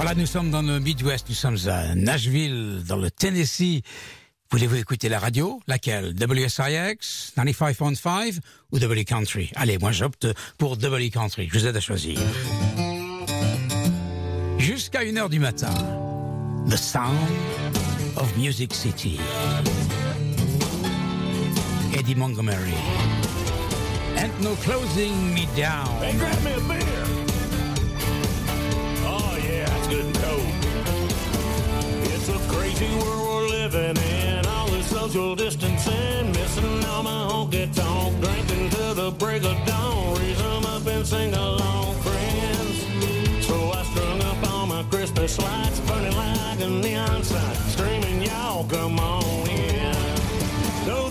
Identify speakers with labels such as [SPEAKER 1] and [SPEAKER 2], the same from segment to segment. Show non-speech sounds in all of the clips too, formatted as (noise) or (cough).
[SPEAKER 1] Voilà, nous sommes dans le Midwest, nous sommes à Nashville, dans le Tennessee. Voulez-vous écouter la radio? Laquelle? WSIX, 95.5 ou W Country? Allez, moi j'opte pour W Country, je vous aide à choisir. Jusqu'à 1h du matin, The Sound of Music City. Eddie Montgomery. And no closing me down.
[SPEAKER 2] Hey, grab me a beer. It's a crazy world we're living in. All this social distancing, missing all my honky tonk, drinking till the break of dawn. Raise 'em up and sing along, friends. So I strung up all my Christmas lights, burning like a neon sign, screaming, y'all come on in. Though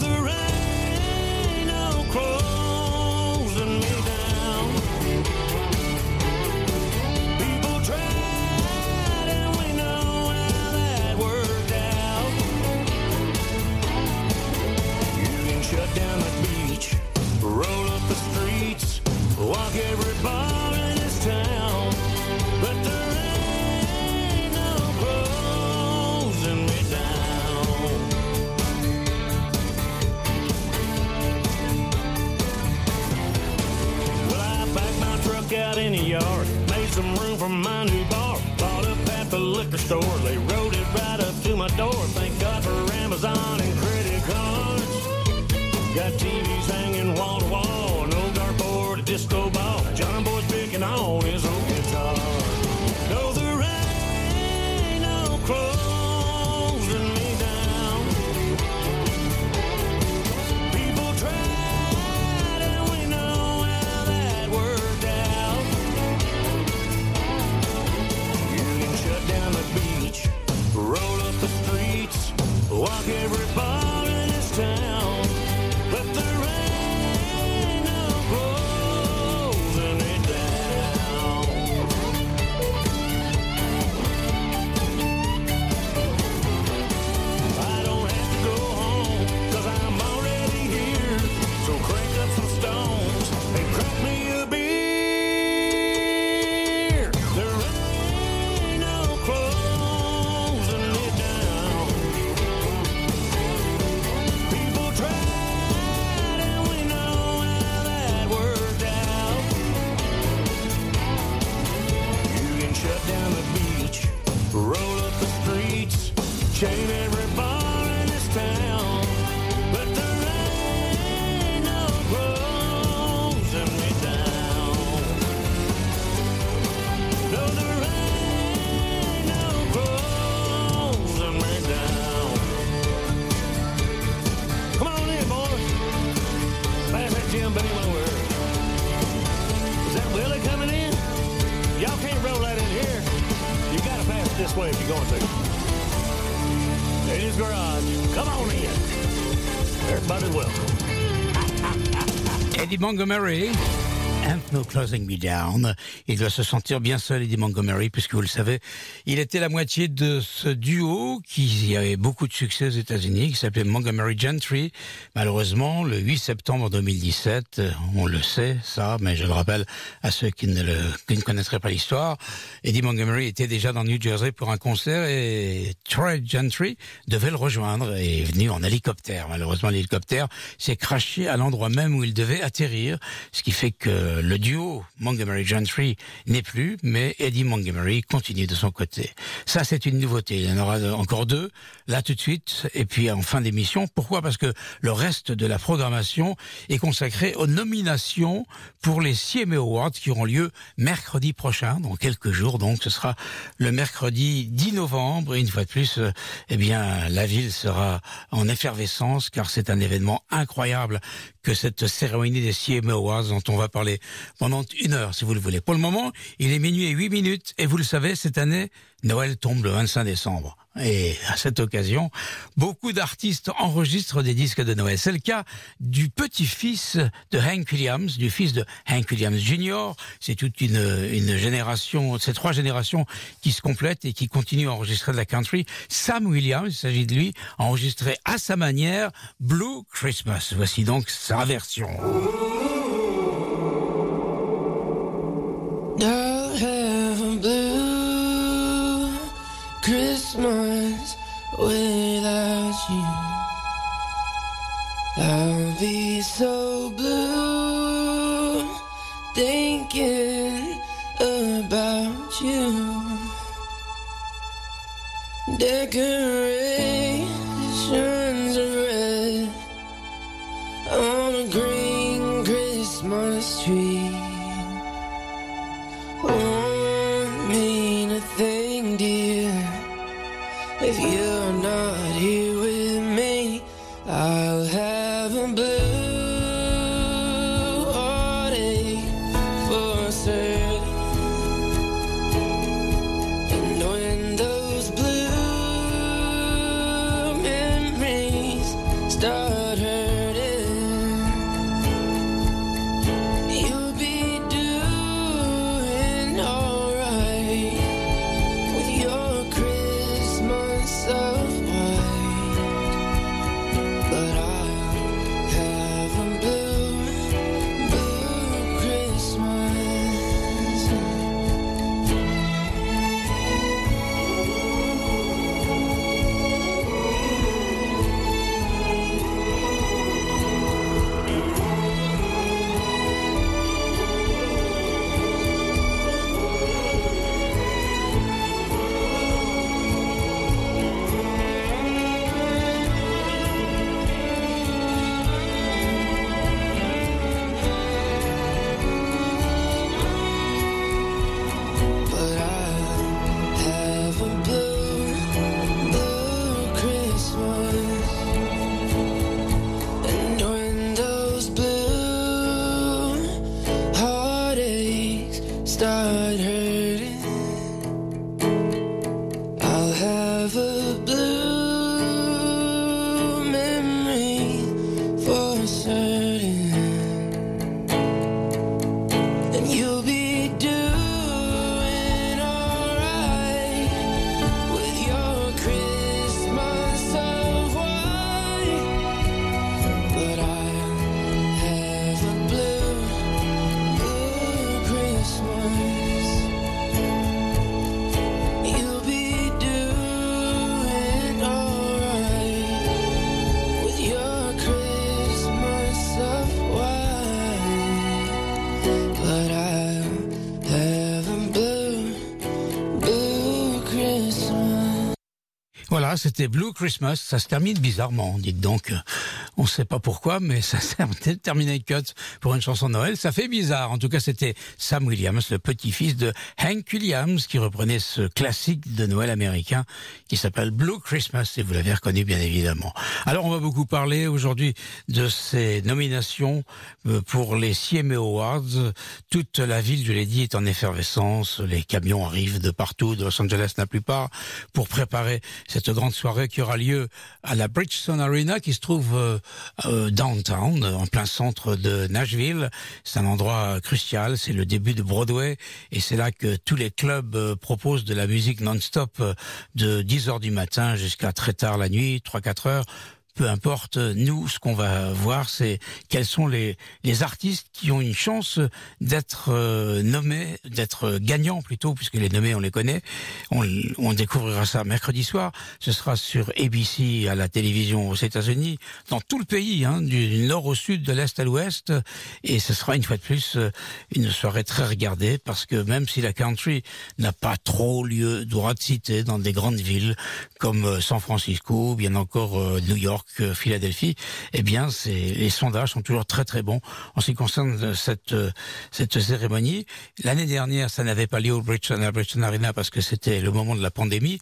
[SPEAKER 2] Walk
[SPEAKER 1] everybody. Montgomery. No closing me down. Il doit se sentir bien seul, Eddie Montgomery, puisque vous le savez, il était la moitié de ce duo qui avait beaucoup de succès aux États-Unis, qui s'appelait Montgomery Gentry. Malheureusement, le 8 septembre 2017, on le sait, ça, mais je le rappelle à ceux qui ne, le, connaîtraient pas l'histoire, Eddie Montgomery était déjà dans New Jersey pour un concert et Troy Gentry devait le rejoindre et est venu en hélicoptère. Malheureusement, l'hélicoptère s'est craché à l'endroit même où il devait atterrir, ce qui fait que le duo Montgomery Gentry n'est plus, mais Eddie Montgomery continue de son côté. Ça, c'est une nouveauté. Il y en aura encore deux, là tout de suite, et puis en fin d'émission. Pourquoi? Parce que le reste de la programmation est consacré aux nominations pour les CMA Awards qui auront lieu mercredi prochain, dans quelques jours. Donc, ce sera le mercredi 10 novembre. Et une fois de plus, eh bien, la ville sera en effervescence, car c'est un événement incroyable que cette cérémonie des CMA Awards dont on va parler pendant une heure, si vous le voulez. Pour le moment, il est minuit et huit minutes, et vous le savez, cette année, Noël tombe le 25 décembre. Et à cette occasion, beaucoup d'artistes enregistrent des disques de Noël. C'est le cas du petit-fils de Hank Williams, du fils de Hank Williams Jr. C'est toute une, génération, c'est trois générations qui se complètent et qui continuent à enregistrer de la country. Sam Williams, il s'agit de lui, a enregistré à sa manière Blue Christmas. Voici donc sa version.
[SPEAKER 3] You. I'll be so blue thinking about you. Decorations
[SPEAKER 1] c'était Blue Christmas. Ça se termine bizarrement, dites donc. On ne sait pas pourquoi, mais ça s'est (laughs) terminé cut pour une chanson de Noël. Ça fait bizarre. En tout cas, c'était Sam Williams, le petit-fils de Hank Williams, qui reprenait ce classique de Noël américain qui s'appelle Blue Christmas, et vous l'avez reconnu bien évidemment. Alors, on va beaucoup parler aujourd'hui de ces nominations euh, pour les CMA Awards. Toute la ville, je l'ai dit, est en effervescence. Les camions arrivent de partout, de Los Angeles la plupart, pour préparer cette grande soirée qui aura lieu à la Bridgestone Arena qui se trouve euh, euh, downtown, en plein centre de Nashville. C'est un endroit crucial, c'est le début de Broadway et c'est là que tous les clubs euh, proposent de la musique non-stop euh, de 10 heures du matin jusqu'à très tard la nuit, 3-4 heures peu importe, nous, ce qu'on va voir, c'est quels sont les, artistes qui ont une chance d'être euh, nommés, d'être gagnants plutôt, puisque les nommés, on les connaît. On, découvrira ça mercredi soir. Ce sera sur ABC à la télévision aux États-Unis, dans tout le pays, hein, du nord au sud, de l'est à l'ouest. Et ce sera une fois de plus euh, une soirée très regardée, parce que même si la country n'a pas trop lieu droit de citer dans des grandes villes comme euh, San Francisco, bien encore euh, New York, euh, Philadelphie, eh bien, les sondages sont toujours très très bons en ce qui concerne cette euh, cette cérémonie. L'année dernière, ça n'avait pas lieu au Bridgestone Arena parce que c'était le moment de la pandémie.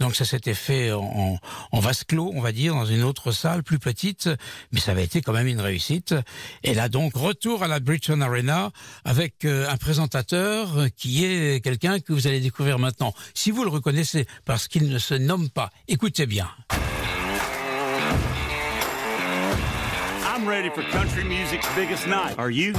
[SPEAKER 1] Donc ça s'était fait en, en vase clos, on va dire, dans une autre salle plus petite, mais ça avait été quand même une réussite. Et là donc retour à la Bridgestone Arena avec euh, un présentateur qui est quelqu'un que vous allez découvrir maintenant. Si vous le reconnaissez, parce qu'il ne se nomme pas. Écoutez bien.
[SPEAKER 4] Ready for country music's biggest night. Are you?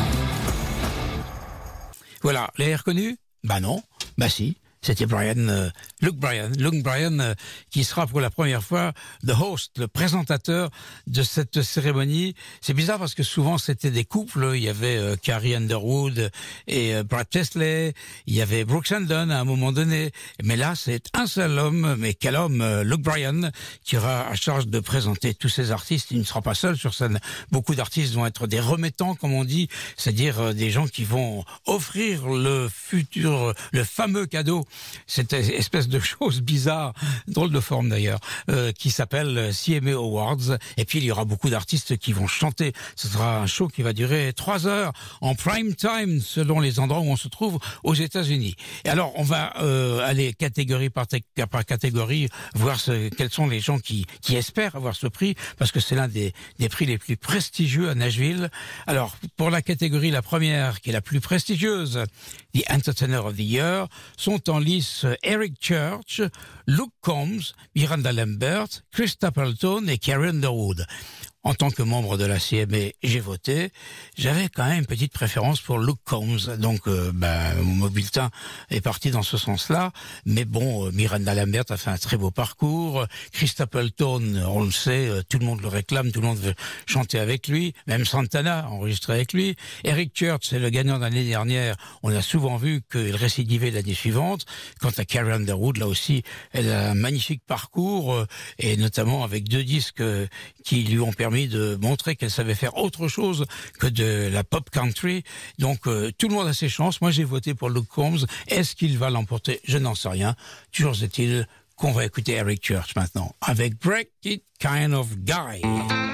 [SPEAKER 1] Voilà, l'avez reconnu Bah non, bah si. C'était Brian, euh, Luke Bryan, Luke Bryan, euh, qui sera pour la première fois the host, le présentateur de cette cérémonie. C'est bizarre parce que souvent c'était des couples. Il y avait euh, Carrie Underwood et euh, Brad Tesley. Il y avait Brooks Andon à un moment donné. Mais là, c'est un seul homme. Mais quel homme, euh, Luke Bryan, qui aura à charge de présenter tous ces artistes. Il ne sera pas seul sur scène. Beaucoup d'artistes vont être des remettants, comme on dit, c'est-à-dire euh, des gens qui vont offrir le futur, le fameux cadeau cette espèce de chose bizarre, drôle de forme d'ailleurs, euh, qui s'appelle CMA Awards. Et puis il y aura beaucoup d'artistes qui vont chanter. Ce sera un show qui va durer trois heures en prime time selon les endroits où on se trouve aux États-Unis. Et alors on va euh, aller catégorie par, té- par catégorie voir quels sont les gens qui, qui espèrent avoir ce prix parce que c'est l'un des, des prix les plus prestigieux à Nashville. Alors pour la catégorie la première qui est la plus prestigieuse, The Entertainer of the Year, sont en lice Eric Church, Luke Combs, Miranda Lambert, Chris Stapleton et Carrie Underwood. En tant que membre de la CMA, j'ai voté. J'avais quand même une petite préférence pour Luke Combs, donc euh, ben, mon bulletin est parti dans ce sens-là. Mais bon, euh, Miranda Lambert a fait un très beau parcours. Chris Stapleton, on le sait, euh, tout le monde le réclame, tout le monde veut chanter avec lui. Même Santana a enregistré avec lui. Eric Church, c'est le gagnant de l'année dernière. On a souvent vu qu'il récidivait l'année suivante. Quant à Carrie Underwood, là aussi, elle a un magnifique parcours, euh, et notamment avec deux disques qui lui ont permis de montrer qu'elle savait faire autre chose que de la pop country. Donc euh, tout le monde a ses chances. Moi j'ai voté pour Luke Combs. Est-ce qu'il va l'emporter? Je n'en sais rien. Toujours est-il qu'on va écouter Eric Church maintenant avec
[SPEAKER 5] Break It Kind of Guy.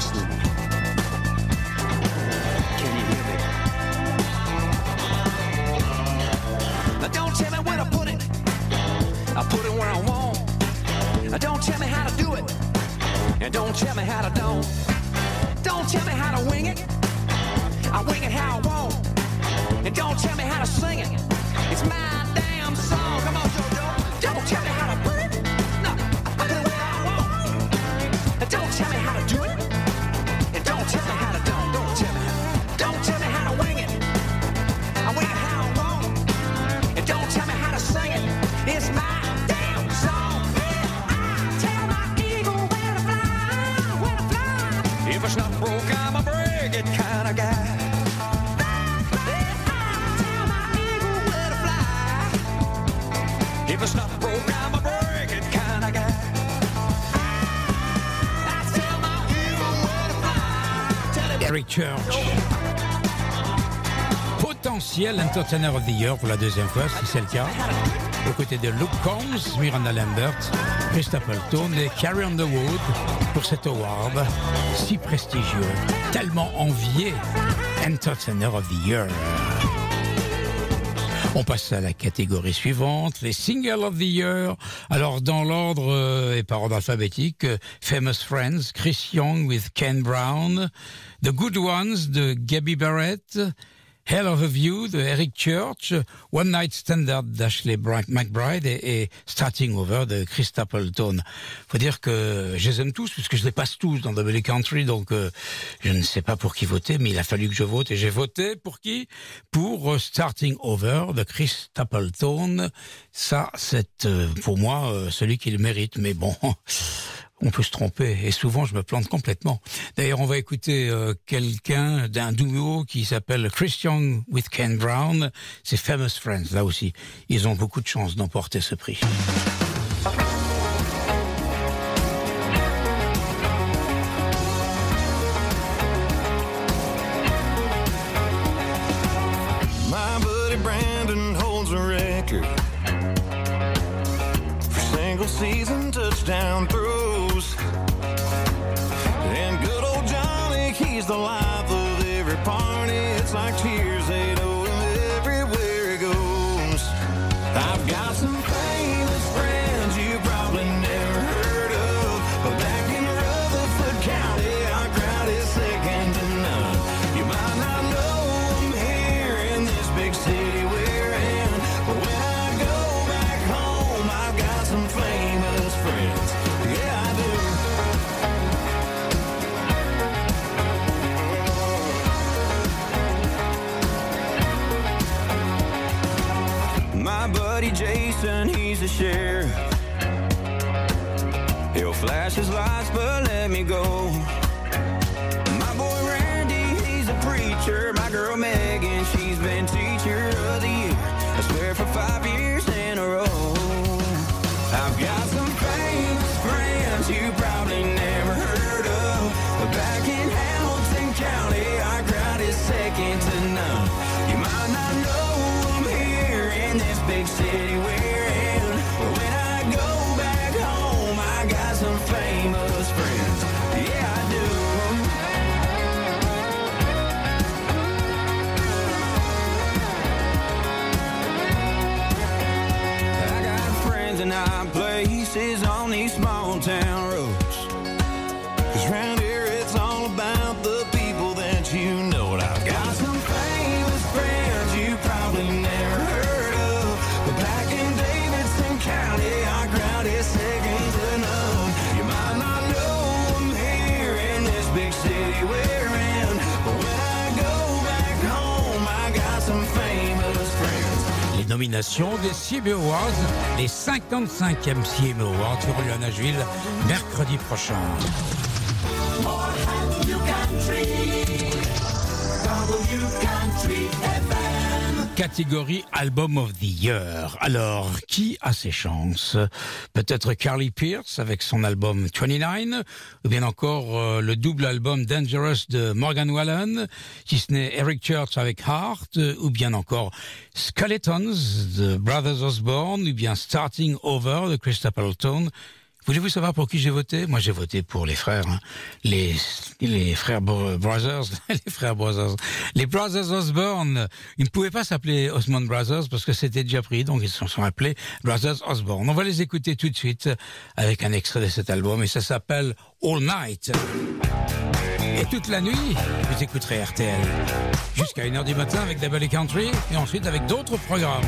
[SPEAKER 5] Are
[SPEAKER 1] Potentiel Entertainer of the Year pour la deuxième fois, si c'est le cas. Aux côtés de Luke Combs, Miranda Lambert, Chris Stapleton et Carrie Underwood pour cet award si prestigieux, tellement envié. Entertainer of the Year. On passe à la catégorie suivante, les Singles of the Year. Alors, dans l'ordre euh, et par ordre alphabétique, euh, Famous Friends, Chris Young with Ken Brown, The Good Ones de Gabby Barrett, Hell of a View de Eric Church, One Night Standard d'Ashley McBride et, Starting Over de Chris Stapleton. Faut dire que je les aime tous puisque je les passe tous dans Double Country, donc euh, je ne sais pas pour qui voter, mais il a fallu que je vote et j'ai voté pour qui? Pour euh, Starting Over de Chris Stapleton. Ça, c'est euh, pour moi celui qui le mérite, mais bon. On peut se tromper et souvent je me plante complètement. D'ailleurs, on va écouter euh, quelqu'un d'un duo qui s'appelle Christian with Ken Brown. C'est Famous Friends, là aussi. Ils ont beaucoup de chance d'emporter ce prix.
[SPEAKER 5] Sheriff. He'll flash his lights, but let me go. My boy Randy, he's a preacher. My girl Megan, she's been teacher of the year. I swear for five years in a row. I've got some famous friends you probably never heard of. But back in Hamilton County, our crowd is second to none. You might not know them here in this big city
[SPEAKER 1] pieces des CMA Awards, les 55e CMA Awards seront lieu à Nashville mercredi prochain. Catégorie Album of the Year. Alors, qui a ses chances? Peut-être Carly Pierce avec son album 29, ou bien encore euh, le double album Dangerous de Morgan Wallen, si ce n'est Eric Church avec Heart, euh, ou bien encore Skeletons de Brothers Osborne, ou bien Starting Over de Chris Stapleton. Voulez-vous savoir pour qui j'ai voté? Moi, j'ai voté pour les frères, hein. les les frères Bro- Brothers, (laughs) les frères Brothers, les Brothers Osborne. Ils ne pouvaient pas s'appeler Osmond Brothers parce que c'était déjà pris, donc ils se sont appelés Brothers Osborne. On va les écouter tout de suite avec un extrait de cet album et ça s'appelle All Night. Et toute la nuit, vous écouterez RTL. Jusqu'à 1h du matin avec Double Country et ensuite avec d'autres programmes.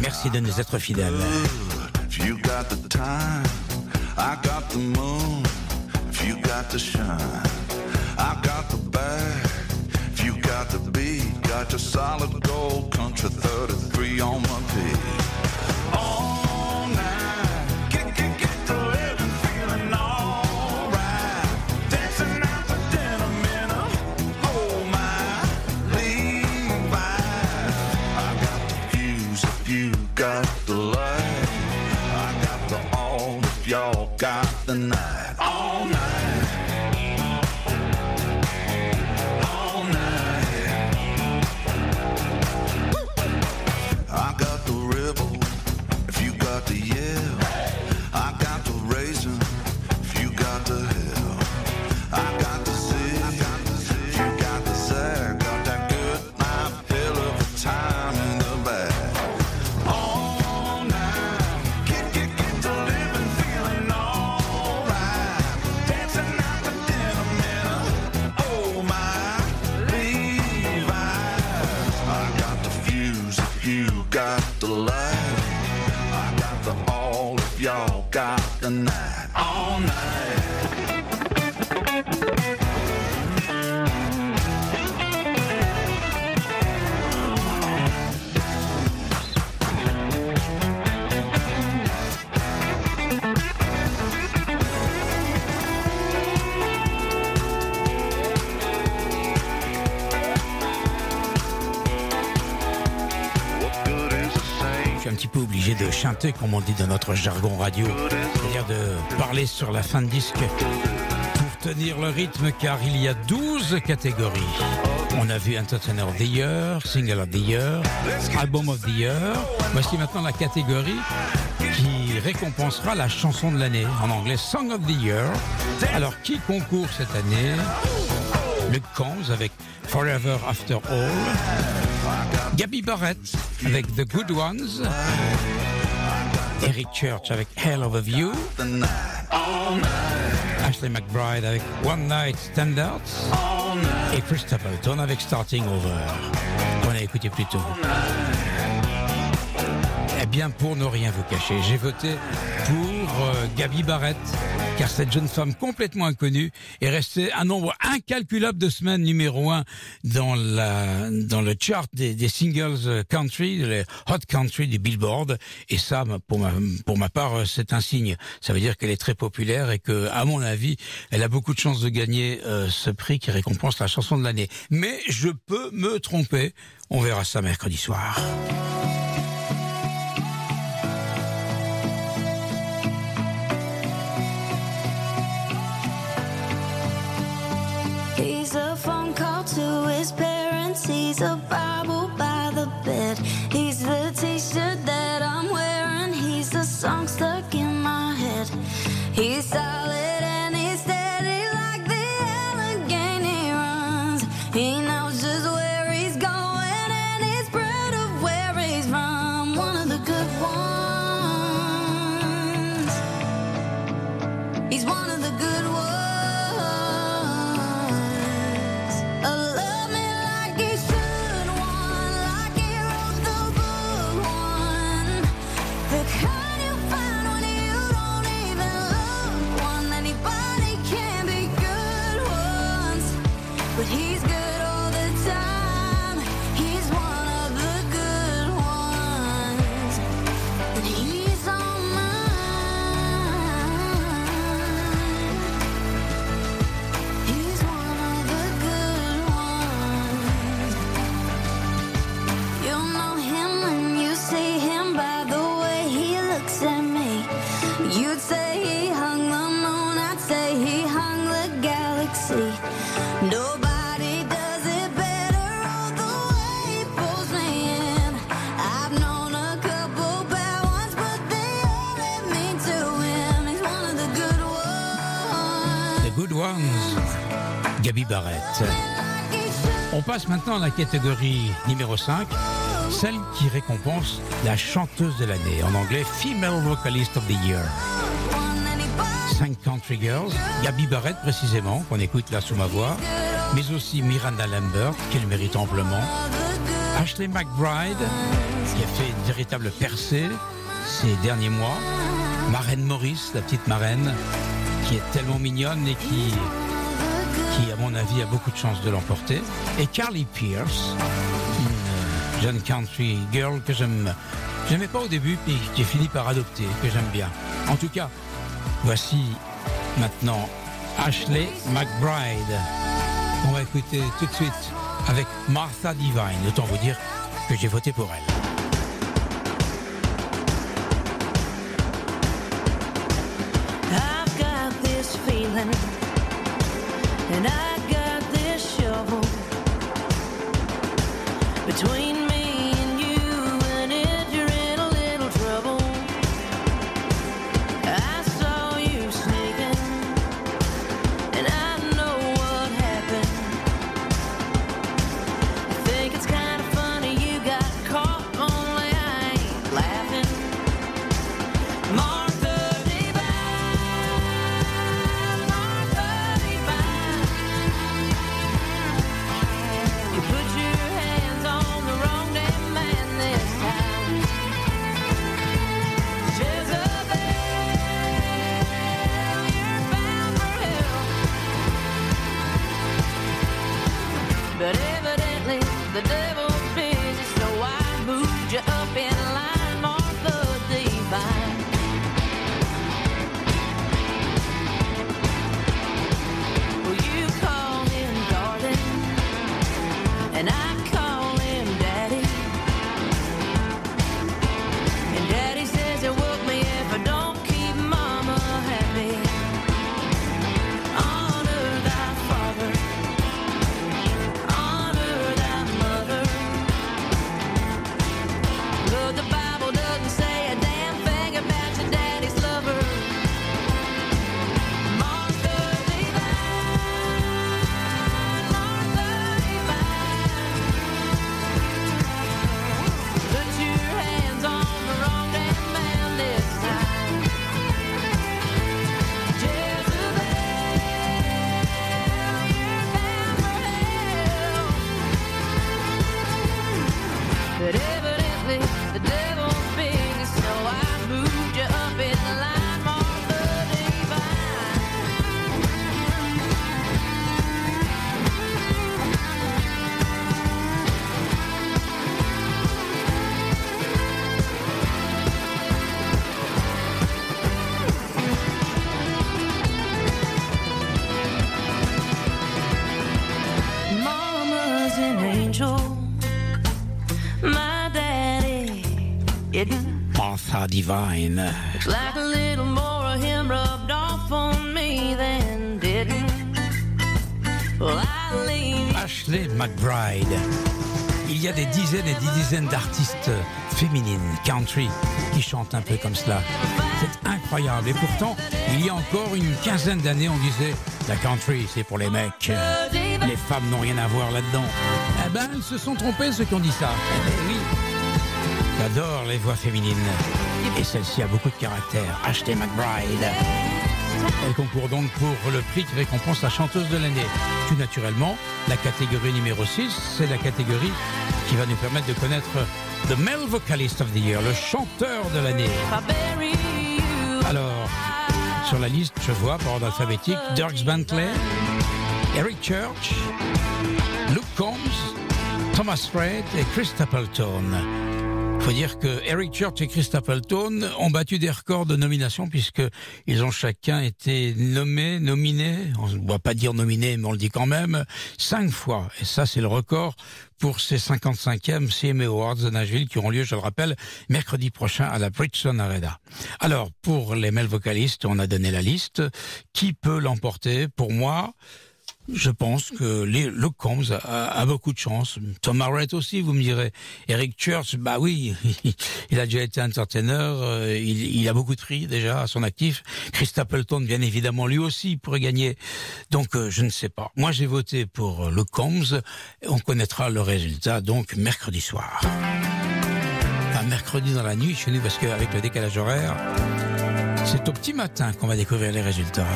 [SPEAKER 1] Merci de nous être fidèles.
[SPEAKER 6] You got the time, I got the moon. If you got the shine, I got the bag. If you got the beat, got your solid gold country 33 on my beat. The night.
[SPEAKER 1] Suis un petit peu obligé de chanter, comme on dit dans notre jargon radio, c'est-à-dire de parler sur la fin de disque pour tenir le rythme, car il y a 12 catégories. On a vu Entertainer of the Year, Single of the Year, Album of the Year. Voici maintenant la catégorie qui récompensera la chanson de l'année, en anglais Song of the Year. Alors, qui concourt cette année? Luke Combs avec Forever After All. Gabby Barrett avec The Good Ones. Eric Church avec Hell of a View. Ashley McBride avec One Night Standards. Et Chris Stapleton avec Starting Over. On a écouté plus tôt. Eh bien, pour ne rien vous cacher, j'ai voté pour Gabi Barrett, car cette jeune femme complètement inconnue est restée un nombre incalculable de semaines numéro un dans la dans le chart des, singles euh, country, les hot country du Billboard. Et ça, pour ma pour ma part, euh, c'est un signe. Ça veut dire qu'elle est très populaire et que, à mon avis, elle a beaucoup de chances de gagner euh, ce prix qui récompense la chanson de l'année. Mais je peux me tromper. On verra ça mercredi soir.
[SPEAKER 7] He's a Bible by the bed. He's the t-shirt that I'm wearing. He's the song stuck in my head. He's solid and he's steady like the Allegheny runs. He knows just where he's going and he's proud of where he's from. One of the good ones. He's one
[SPEAKER 1] passe maintenant à la catégorie numéro 5, celle qui récompense la chanteuse de l'année, en anglais Female Vocalist of the Year.
[SPEAKER 7] One anybody
[SPEAKER 1] Cinq Country Girls, Gabi Barrett précisément, qu'on écoute là sous ma voix, mais aussi Miranda Lambert, qu'elle mérite amplement, Ashley McBride, qui a fait une véritable percée ces derniers mois, Marraine Morris, la petite marraine, qui est tellement mignonne et qui, qui à mon avis, a beaucoup de chances de l'emporter, et Carly Pierce, une jeune country girl que j'aime, j'aimais pas au début, puis j'ai fini par adopter, que j'aime bien. En tout cas, voici maintenant Ashley McBride. On va écouter tout de suite avec Martha Divine. Autant vous dire que j'ai voté pour elle.
[SPEAKER 8] Divine. Looks like a little more of him rubbed off on me than didn't? Well, I leave you.
[SPEAKER 1] Ashley McBride. Il y a des dizaines et des dizaines d'artistes féminines, country, qui chantent un peu comme cela. C'est incroyable. Et pourtant, il y a encore une quinzaine d'années, on disait la country, c'est pour les mecs. Les femmes n'ont rien à voir là-dedans. Eh ben, ils se sont trompés, ceux qui ont dit ça. Eh ben oui. J'adore les voix féminines. Et celle-ci a beaucoup de caractère. Ashley McBride. Elle concourt donc pour le prix qui récompense la chanteuse de l'année. Tout naturellement, la catégorie numéro 6, c'est la catégorie qui va nous permettre de connaître The Male Vocalist of the Year, le chanteur de l'année. Alors, sur la liste, je vois par ordre alphabétique Dirks Bentley, Eric Church, Luke Combs, Thomas Rhett et Chris Stapleton. Faut dire que Eric Church et Chris Stapleton ont battu des records de nomination puisque ils ont chacun été nommés, nominés, on ne va pas dire nominés, mais on le dit quand même, cinq fois. Et ça, c'est le record pour ces 55e CMA Awards de Nashville qui auront lieu, je le rappelle, mercredi prochain à la Bridgestone Arena. Alors, pour les male vocalistes, on a donné la liste. Qui peut l'emporter? Pour moi, je pense que Luke Combs a, beaucoup de chance. Tom Arrett aussi, vous me direz. Eric Church, bah oui, (laughs) il a déjà été entertainer, euh, il, il a beaucoup de prix déjà à son actif. Chris Stapleton, bien évidemment, lui aussi pourrait gagner. Donc, euh, je ne sais pas. Moi, j'ai voté pour euh, Luke Combs. On connaîtra le résultat donc mercredi soir. Enfin, mercredi dans la nuit chez nous, parce qu'avec le décalage horaire, C'est au petit matin qu'on va découvrir les résultats.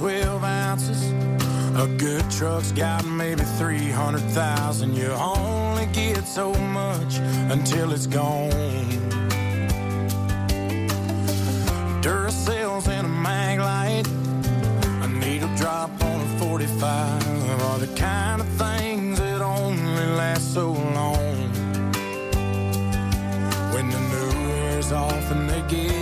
[SPEAKER 2] 12 ounces. A good truck's got maybe 300,000. You only get so much until it's gone. Duracells and a mag light. A needle drop on a 45 are the kind of things that only last so long. When the new wears off and they get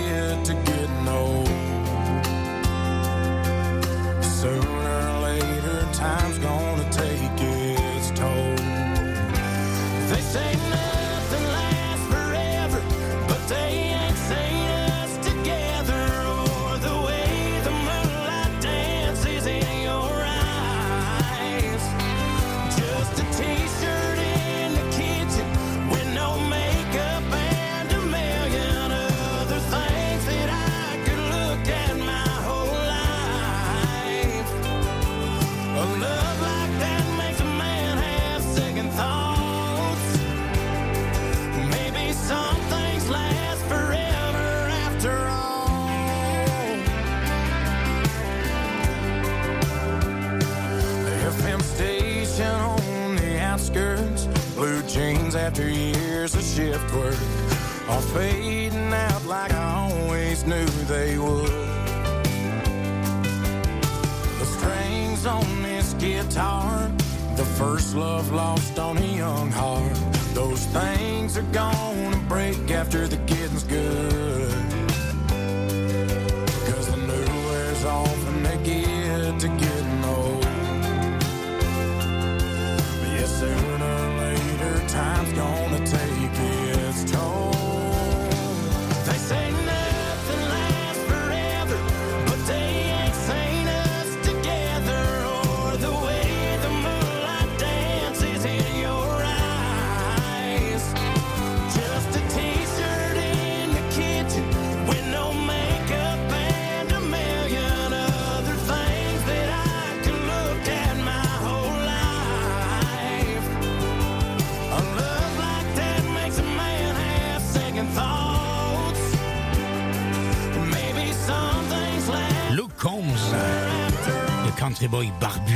[SPEAKER 1] country boy barbu.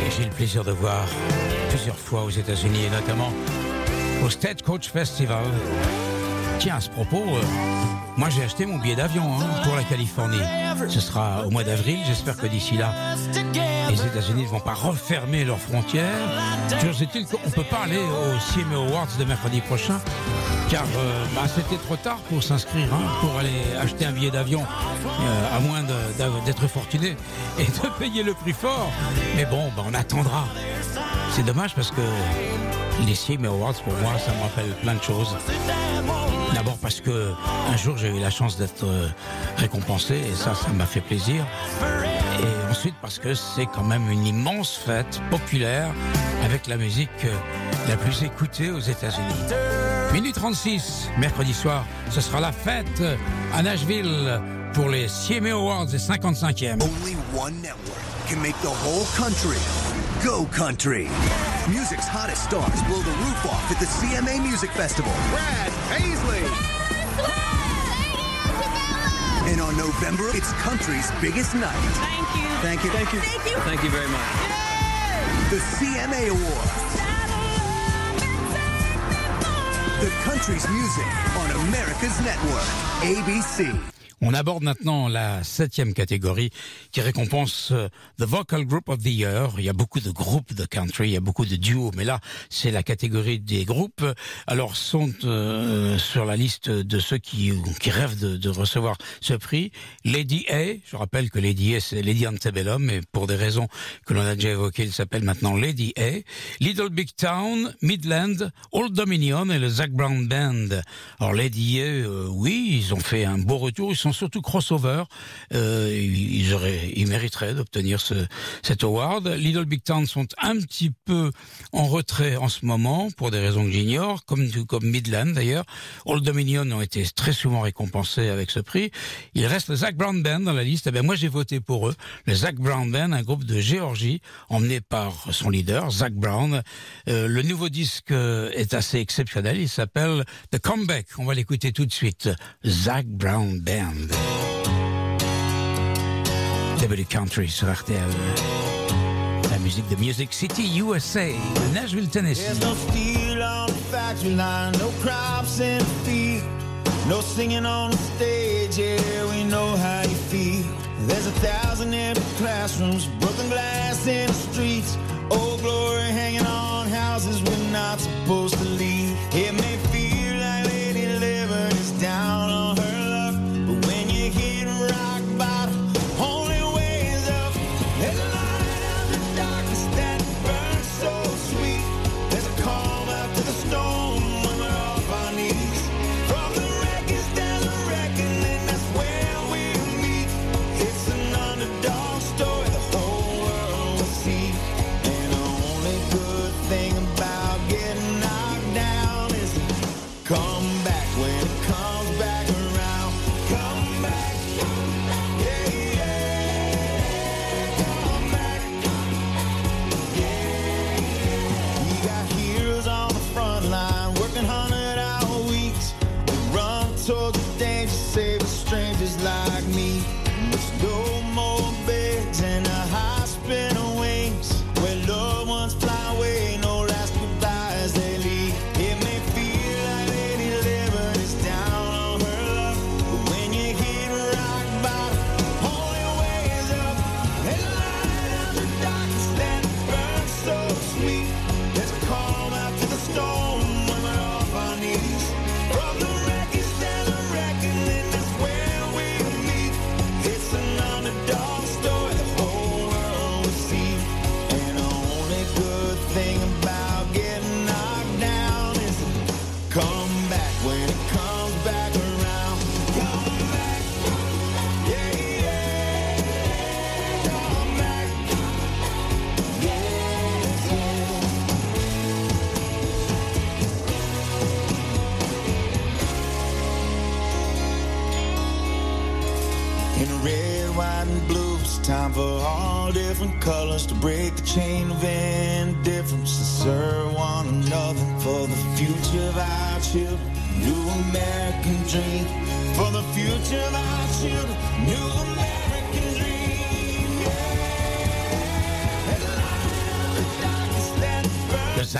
[SPEAKER 1] Et j'ai le plaisir de voir plusieurs fois aux États-Unis et notamment au Stagecoach Festival. Tiens, à ce propos, euh, moi j'ai acheté mon billet d'avion hein, pour la Californie. Ce sera au mois d'avril. J'espère que d'ici là, les États-Unis ne vont pas refermer leurs frontières. Toujours est-il qu'on ne peut pas aller au CMA Awards de mercredi prochain, car euh, bah, c'était trop tard pour s'inscrire, hein, pour aller acheter un billet d'avion, euh, à moins d'être fortuné (laughs) et de payer le prix fort. Mais bon, bah, on attendra. C'est dommage parce que les CMA Awards, pour moi, ça me rappelle plein de choses. D'abord parce que un jour j'ai eu la chance d'être euh, récompensé et ça, ça m'a fait plaisir. Et ensuite parce que c'est quand même une immense fête populaire avec la musique euh, la plus écoutée aux États-Unis. Minute 36, mercredi soir, ce sera la fête à Nashville pour les CMA Awards des 55e.
[SPEAKER 9] Only one network can make the whole country go country. Music's hottest stars blow the roof off at the CMA Music Festival. Brad Paisley. And on November, it's country's biggest night. Thank you. Thank you. Thank you. Thank you.
[SPEAKER 5] Thank you very much.
[SPEAKER 9] The CMA Awards. The country's music on America's network, ABC.
[SPEAKER 1] On aborde maintenant la septième catégorie qui récompense euh, The Vocal Group of the Year. Il y a beaucoup de groupes de country, il y a beaucoup de duos, mais là, c'est la catégorie des groupes. Alors, sont euh, sur la liste de ceux qui, qui rêvent de, de recevoir ce prix. Lady A, je rappelle que Lady A, c'est Lady Antebellum, mais pour des raisons que l'on a déjà évoquées, il s'appelle maintenant Lady A. Little Big Town, Midland, Old Dominion et le Zac Brown Band. Alors, Lady A, euh, oui, ils ont fait un beau retour, surtout crossover. Euh, ils, mériteraient d'obtenir ce, cet award. Little Big Town sont un petit peu en retrait en ce moment pour des raisons que j'ignore, comme comme Midland d'ailleurs. Old Dominion ont été très souvent récompensés avec ce prix. Il reste le Zach Brown Band dans la liste. Eh ben moi j'ai voté pour eux. Le Zach Brown Band, un groupe de Géorgie emmené par son leader Zach Brown. Euh, le nouveau disque euh, est assez exceptionnel. Il s'appelle The Comeback. On va l'écouter tout de suite. Zach Brown Band. W Country sur RTL. La musique de Music City USA, Nashville, Tennessee.
[SPEAKER 5] There's no steel on the factory line, no crops in the field, no singing on the stage. Yeah, we know how you feel. There's a thousand empty classrooms, broken glass in the streets, old glory hanging on houses we're not supposed to leave. It may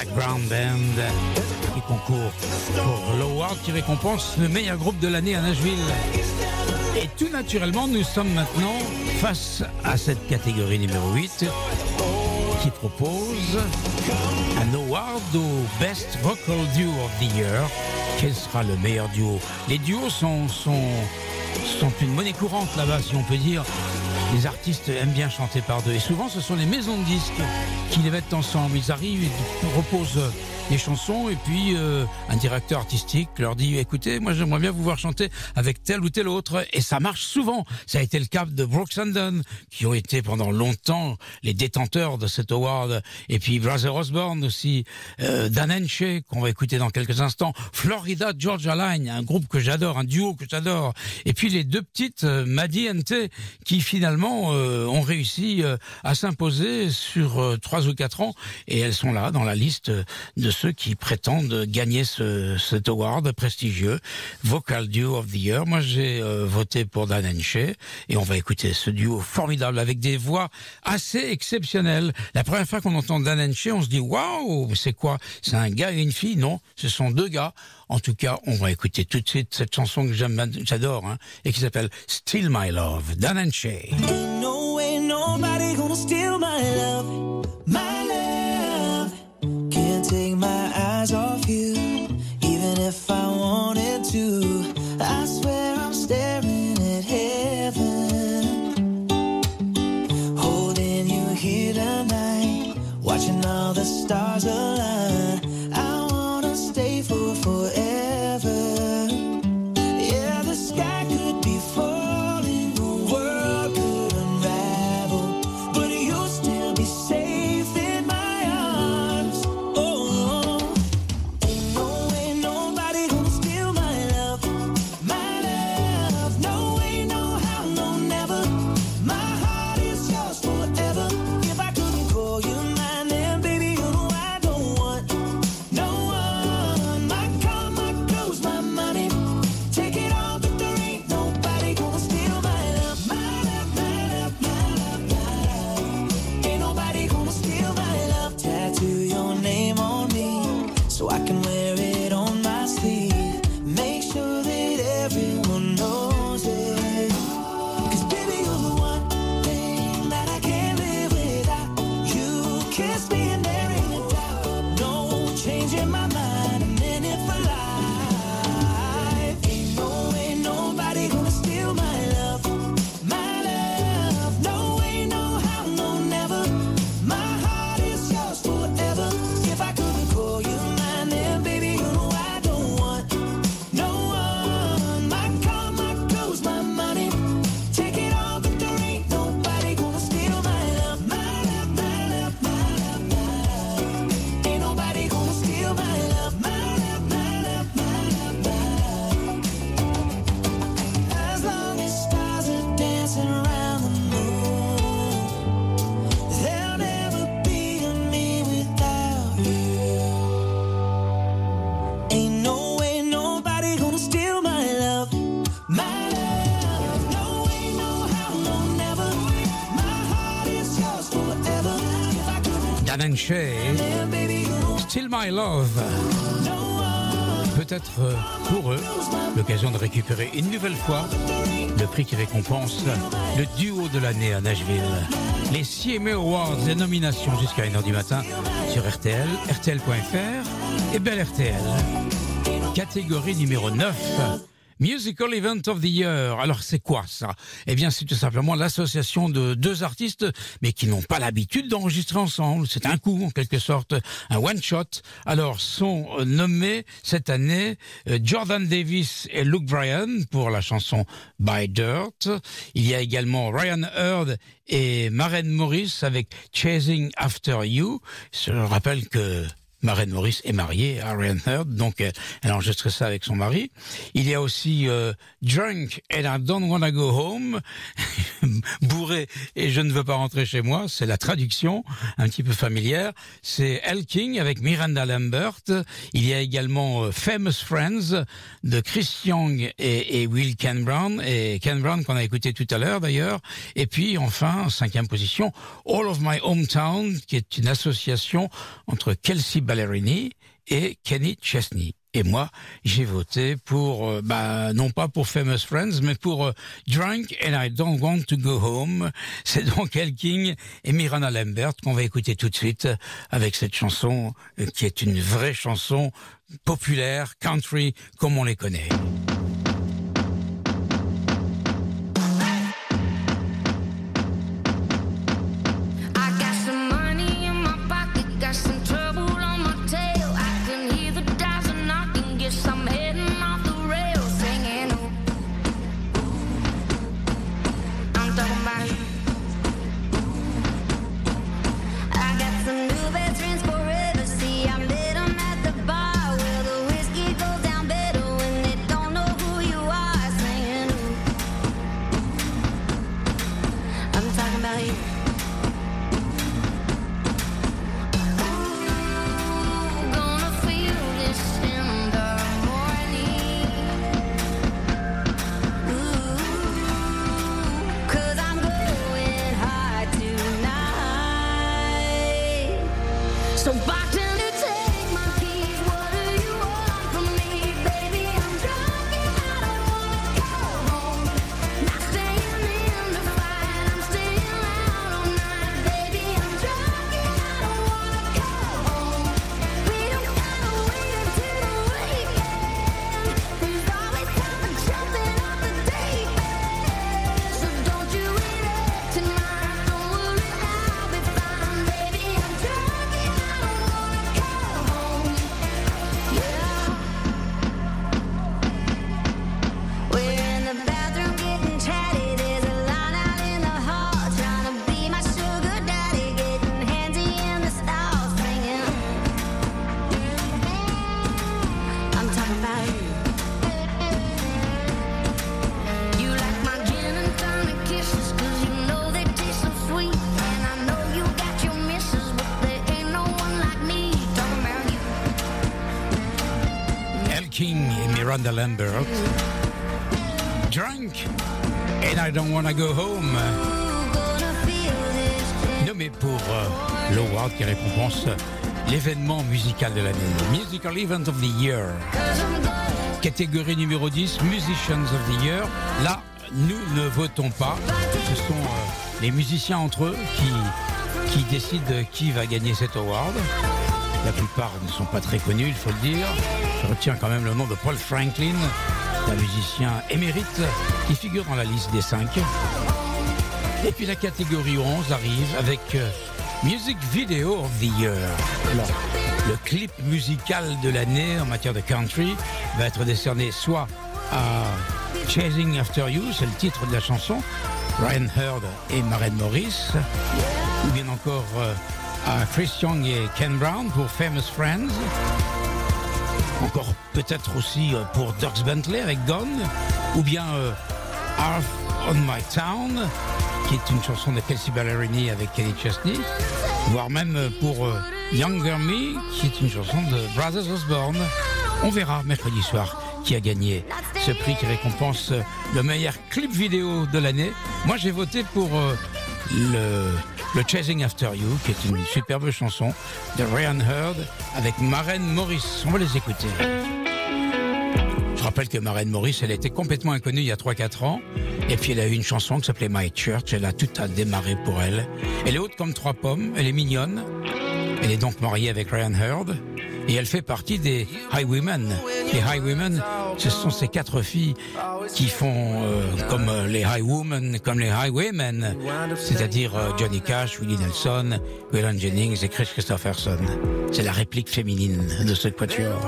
[SPEAKER 1] Brown Band qui concourt pour l'award qui récompense le meilleur groupe de l'année à Nashville. Et tout naturellement, nous sommes maintenant face à cette catégorie numéro 8 qui propose un award au Best Vocal Duo of the Year. Quel sera le meilleur duo? Les duos sont, sont une monnaie courante là-bas, si on peut dire. Les artistes aiment bien chanter par deux. Et souvent, ce sont les maisons de disques qui les mettent ensemble. Ils arrivent, ils proposent les chansons et puis euh, un directeur artistique leur dit écoutez moi j'aimerais bien vous voir chanter avec tel ou tel autre. Et ça marche souvent. Ça a été le cas de Brooks and qui ont été pendant longtemps les détenteurs de cet award. Et puis Brother Osborne aussi euh, Dan Henche qu'on va écouter dans quelques instants. Florida Georgia Line un groupe que j'adore un duo que j'adore. Et puis les deux petites euh, Maddie and T qui finalement euh, ont réussi euh, à s'imposer sur euh, trois ou quatre ans. Et elles sont là dans la liste de ceux qui prétendent gagner ce, cet award prestigieux, Vocal Duo of the Year. Moi, j'ai euh, voté pour Dan Henche et on va écouter ce duo formidable avec des voix assez exceptionnelles. La première fois qu'on entend Dan Henche, on se dit waouh, c'est quoi? C'est un gars et une fille? Non, ce sont deux gars. En tout cas, on va écouter tout de suite cette chanson que j'adore, hein, et qui s'appelle Still My Love, Dan Henche.
[SPEAKER 5] Ain't no take my eyes off you, even if I wanted to. I swear I'm staring at heaven, holding you here tonight, watching all the stars align.
[SPEAKER 1] Still My Love. Peut-être euh, pour eux l'occasion de récupérer une nouvelle fois le prix qui récompense le duo de l'année à Nashville. Les CMA Awards, les nominations jusqu'à 1h du matin sur RTL, RTL.fr et Belle RTL. Catégorie numéro 9. Musical Event of the Year. Alors c'est quoi ça? Eh bien c'est tout simplement l'association de deux artistes mais qui n'ont pas l'habitude d'enregistrer ensemble. C'est un coup en quelque sorte, un one shot. Alors sont nommés cette année euh, Jordan Davis et Luke Bryan pour la chanson By Dirt. Il y a également Ryan Hurd et Maren Morris avec Chasing After You. Je rappelle que Maren Morris est mariée à Ryan Hurd, donc euh, elle a enregistré ça avec son mari. Il y a aussi euh, Drunk and I Don't Wanna Go Home, (laughs) bourré et je ne veux pas rentrer chez moi, c'est la traduction un petit peu familière. C'est El King avec Miranda Lambert. Il y a également euh, Famous Friends de Chris Young et, et Will Ken Brown, et Ken Brown qu'on a écouté tout à l'heure d'ailleurs. Et puis enfin, en cinquième position, All of My Hometown, qui est une association entre Kelsey Ballerini et Kenny Chesney. Et moi, j'ai voté pour, euh, bah, non pas pour Famous Friends, mais pour euh, Drunk and I Don't Want to Go Home. (laughs) C'est donc El King et Miranda Lambert qu'on va écouter tout de suite avec cette chanson euh, qui est une vraie chanson populaire, country, comme on les connaît. Lambert. Drunk and I Don't Wanna Go Home. Nommé pour euh, l'award qui récompense l'événement musical de l'année. Musical Event of the Year. Catégorie numéro 10, Musicians of the Year. Là, nous ne votons pas. Ce sont euh, les musiciens entre eux qui, qui décident qui va gagner cet award. La plupart ne sont pas très connus, il faut le dire. Je retiens quand même le nom de Paul Franklin, un musicien émérite qui figure dans la liste des cinq. Et puis la catégorie 11 arrive avec euh, Music Video of the Year. Alors, le clip musical de l'année en matière de country va être décerné soit à Chasing After You, c'est le titre de la chanson, Ryan Hurd et Maren Morris, ou bien encore euh, à Chris Young et Ken Brown pour Famous Friends, encore peut-être aussi euh, pour Dirks Bentley avec Gone, ou bien euh, Half on My Town, qui est une chanson de Kelsey Ballerini avec Kenny Chesney, voire même euh, pour euh, Younger Me, qui est une chanson de Brothers Osborne. On verra mercredi soir qui a gagné ce prix qui récompense euh, le meilleur clip vidéo de l'année. Moi, j'ai voté pour euh, le, le Chasing After You, qui est une superbe chanson de Ryan Hurd avec Maren Morris. On va les écouter. Je rappelle que Maren Morris, elle était complètement inconnue il y a 3-4 ans. Et puis elle a eu une chanson qui s'appelait My Church. Elle a tout à démarrer pour elle. Elle est haute comme trois pommes. Elle est mignonne. Elle est donc mariée avec Ryan Hurd. Et elle fait partie des Highwaymen. Les Highwaymen, ce sont ces quatre filles qui font euh, comme les Highwomen, comme les Highwaymen. C'est-à-dire euh, Johnny Cash, Willie Nelson, Waylon Jennings et Chris Christopherson. C'est la réplique féminine de ce quatuor.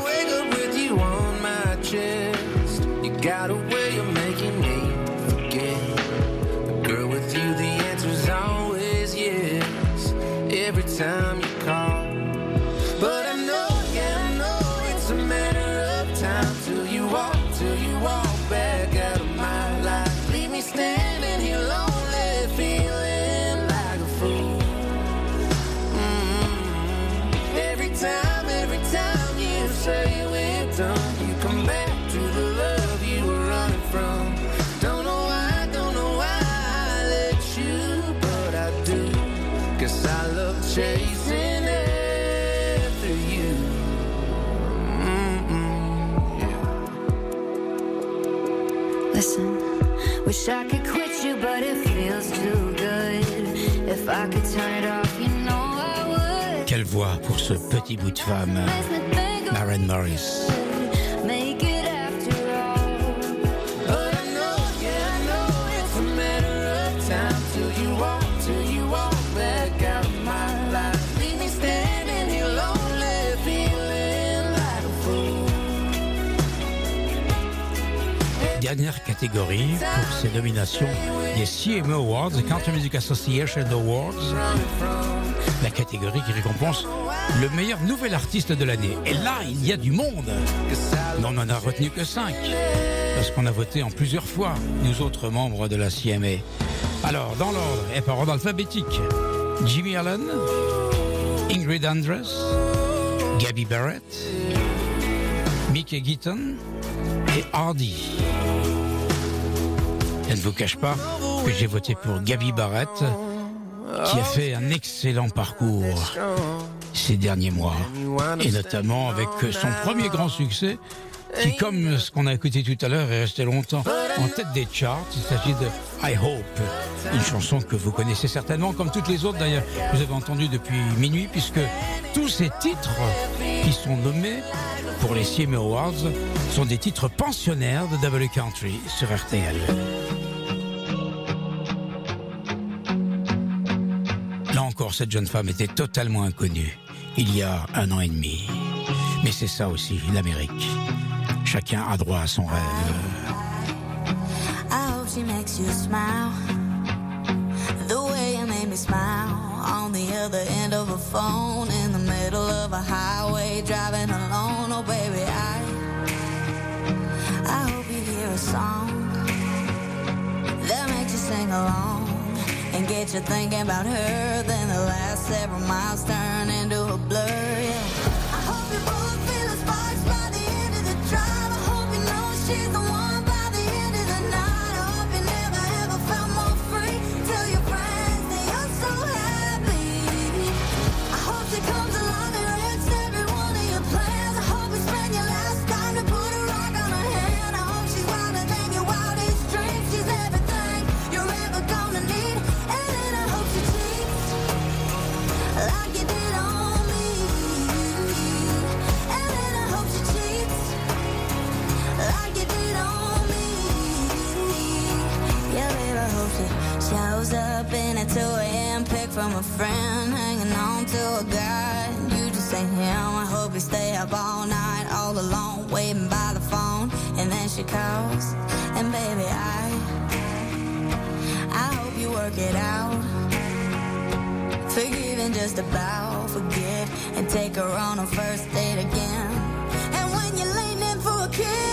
[SPEAKER 10] Here lonely, feeling like a fool.
[SPEAKER 1] Dernière catégorie pour ces nominations des CMA Awards, Country Music Association Awards. La catégorie qui récompense le meilleur nouvel artiste de l'année. Et là, il y a du monde. On n'en a retenu que 5. Parce qu'on a voté en plusieurs fois, nous autres membres de la CMA. Alors, dans l'ordre et par ordre alphabétique, Jimmy Allen, Ingrid Andress, Gabby Barrett, Mickey Gitton et Hardy. Je ne vous cache pas que j'ai voté pour Gabby Barrett, qui a fait un excellent parcours ces derniers mois, et notamment avec son premier grand succès, qui, comme ce qu'on a écouté tout à l'heure, est resté longtemps en tête des charts. Il s'agit de I Hope, une chanson que vous connaissez certainement, comme toutes les autres d'ailleurs. Vous avez entendu depuis minuit, puisque tous ces titres qui sont nommés pour les CMA Awards sont des titres pensionnaires de W Country sur RTL. Encore, cette jeune femme était totalement inconnue il y a un an et demi. Mais c'est ça aussi, l'Amérique. Chacun a droit à son rêve.
[SPEAKER 7] I hope she makes you smile. The way you made me smile on the other end of a phone in the middle of a highway driving alone. Oh, baby, I I hope you hear a song that makes you sing along and get you thinking about her. Then the last several miles turn into a blur. Yeah. From a friend hanging on to a guy. You just ain't him. I hope you stay up all night, all alone, waiting by the phone. And then she calls, and baby, I, I hope you work it out. Forgive and just about forget, and take her on a first date again. And when you're leaning in for a kiss,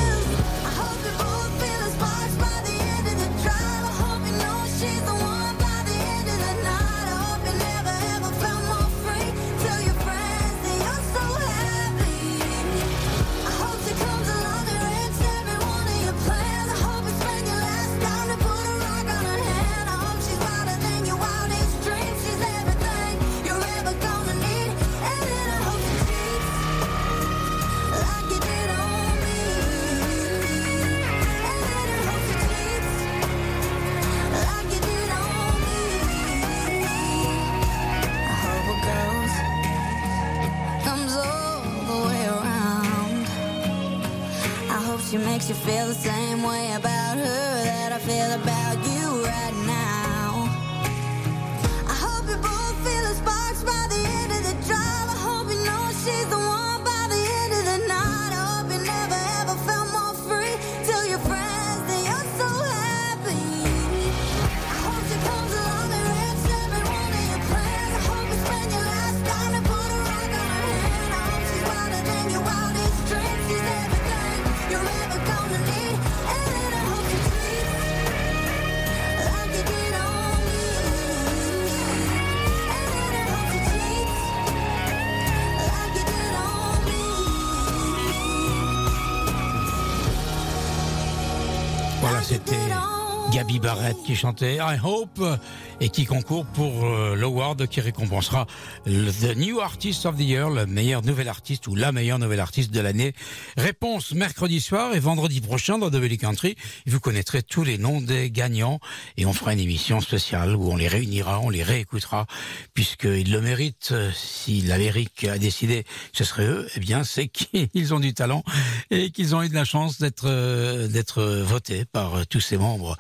[SPEAKER 7] she makes you feel the same way about her that I feel about
[SPEAKER 1] Gabi Barrett qui chantait I Hope et qui concourt pour euh, l'award qui récompensera le The New Artist of the Year, le meilleur nouvel artiste ou la meilleure nouvelle artiste de l'année. Réponse mercredi soir et vendredi prochain dans Double Country. Vous connaîtrez tous les noms des gagnants et on fera une émission spéciale où on les réunira, on les réécoutera puisqu'ils le méritent. Euh, Si l'Amérique a décidé que ce serait eux, eh bien c'est (laughs) qu'ils ont du talent et qu'ils ont eu de la chance d'être euh, d'être votés par euh, tous ces membres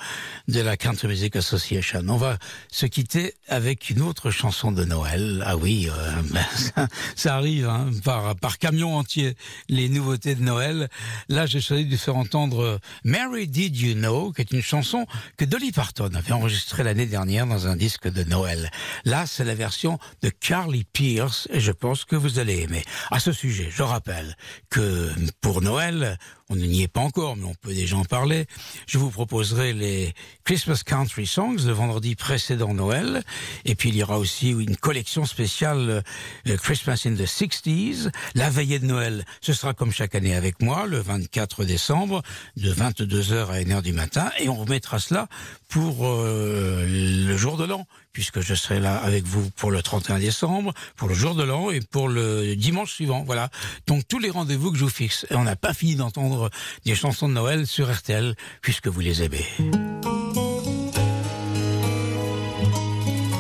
[SPEAKER 1] de la Country Music Association. On va se quitter avec une autre chanson de Noël. Ah oui, euh, ben, (laughs) ça, ça arrive hein, par par camion entier les nouveautés de Noël. Là, j'ai choisi de faire entendre euh, Mary Did You Know, qui est une chanson que Dolly Parton avait enregistrée l'année dernière dans un disque de Noël. Là, c'est la version de Carly Pierce et je pense que vous allez aimer. À ce sujet, je rappelle que pour Noël, on n'y est pas encore, mais on peut déjà en parler. Je vous proposerai les Christmas Country Songs le vendredi précédent Noël. Et puis il y aura aussi une collection spéciale euh, Christmas in the 60s. La veillée de Noël, ce sera comme chaque année avec moi, le 24 décembre, de 22h à 1h du matin. Et on remettra cela pour euh, le jour de l'an, puisque je serai là avec vous pour le 31 décembre, pour le jour de l'an et pour le dimanche suivant. Voilà. Donc tous les rendez-vous que je vous fixe. Et on n'a pas fini d'entendre des chansons de Noël sur RTL, puisque vous les aimez.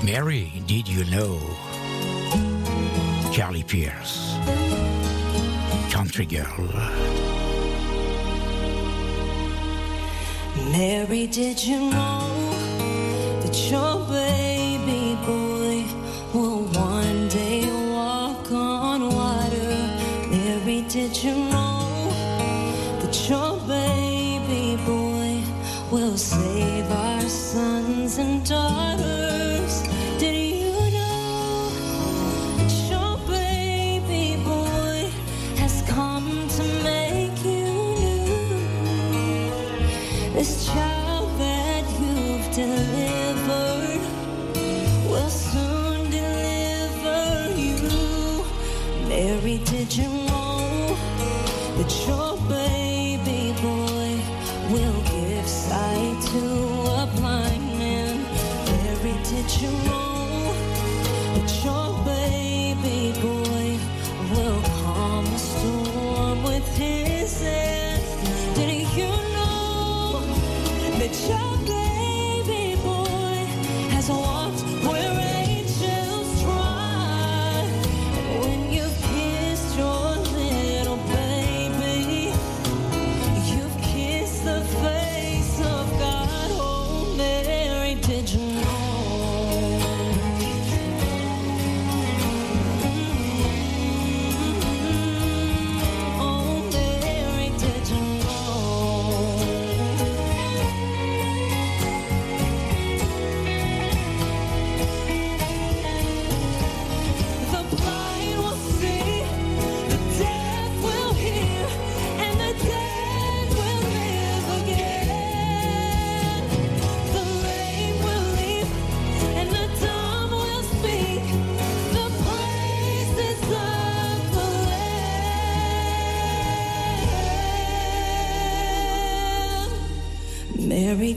[SPEAKER 1] Mary, did you know? Carly Pierce. Country Girl?
[SPEAKER 11] Mary, did you know that your baby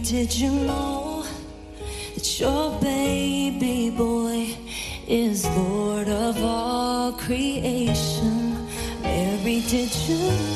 [SPEAKER 11] did you know that your baby boy
[SPEAKER 12] is Lord of all creation?
[SPEAKER 11] Mary, did you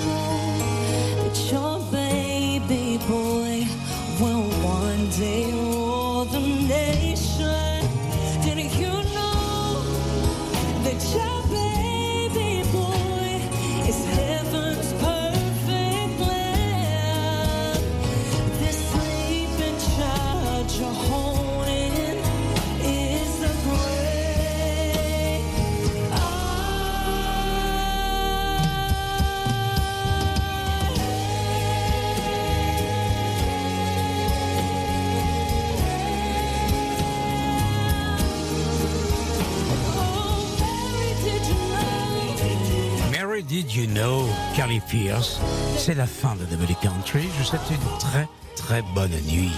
[SPEAKER 11] know, Carly Pierce, c'est la fin de The Country. Je vous souhaite une très très bonne nuit.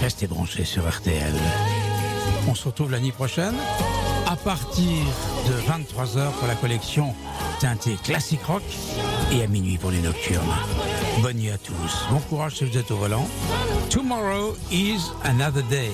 [SPEAKER 11] Restez branchés sur RTL. On se retrouve l'année prochaine à partir de 23h pour la collection teintée classique rock et à minuit pour les nocturnes. Bonne nuit à tous. Bon courage si vous êtes au volant. Tomorrow is another day.